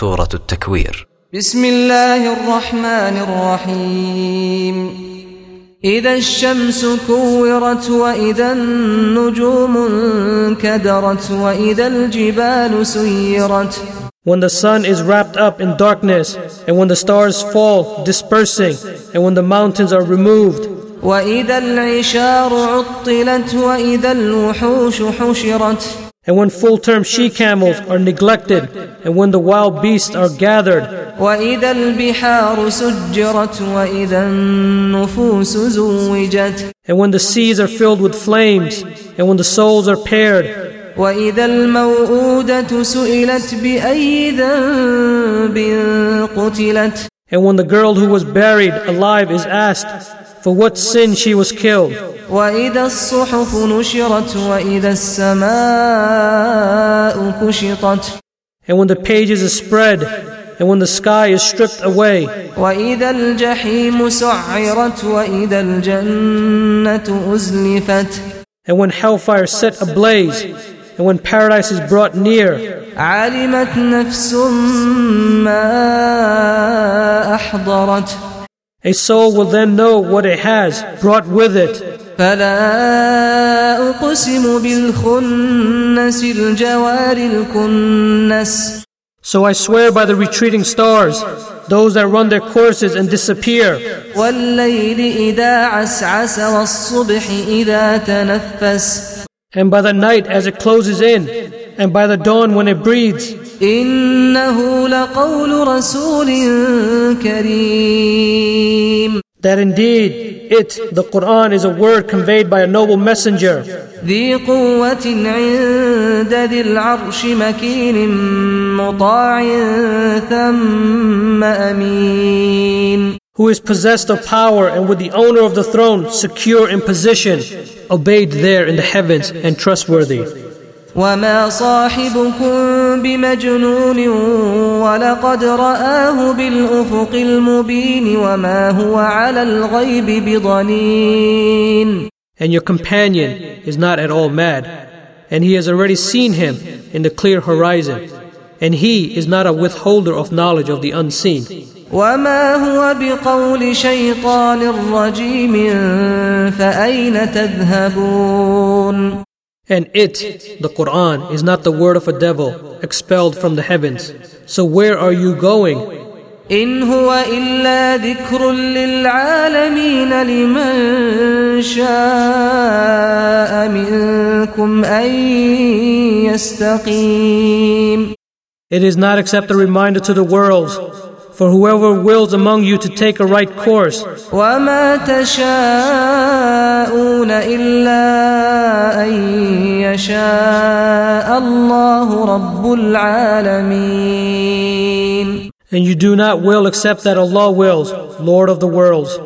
سورة التكوير. بسم الله الرحمن الرحيم. إذا الشمس كورت وإذا النجوم انكدرت وإذا الجبال سيرت. When the sun is wrapped up in darkness, and when the stars fall, dispersing, and when the mountains are removed, وإذا العشار عطلت وإذا الوحوش حشرت. And when full term she camels are neglected, and when the wild beasts are gathered, and when the seas are filled with flames, and when the souls are paired, and when the girl who was buried alive is asked, for what sin she was killed, وإذا الصحف نشرت وإذا السماء كشطت and when the pages is spread, and when the sky is stripped away, وإذا الجحيم سعرت وإذا الجنة أزلفت and when hellfire is set ablaze, and when paradise is brought near, علمت نفس ما أحضرت a soul will then know what it has brought with it. فلا أقسم بالخنس الجوار الكنس So I swear by the retreating stars, those that run their courses and disappear, والليل إذا عسعس والصبح إذا تنفس and by the night as it closes in, and by the dawn when it breathes. إنه لقول رسول كريم That indeed it, the Quran, is a word conveyed by a noble messenger, ذي قوة عند ذي العرش مكين مطاع ثم أمين who is possessed of power and with the owner of the throne secure in position, obeyed there in the heavens and trustworthy. وما صاحبكم بمجنون ولقد رآه بالأفق المبين وما هو على الغيب بضنين And your companion is not at all mad, and he has already seen him in the clear horizon, and he is not a withholder of knowledge of the unseen. وما هو بقول شيطان رجيم فأين تذهبون And it, the Quran, is not the word of a devil expelled from the heavens. So where are you going? إن هو إلا ذكر للعالمين لمن شاء منكم أن يستقيم It is not except a reminder to the worlds for whoever wills among you to take a right course. وما تشاءون إلا أن يشاء الله رب العالمين And you do not will except that Allah wills, Lord of the worlds.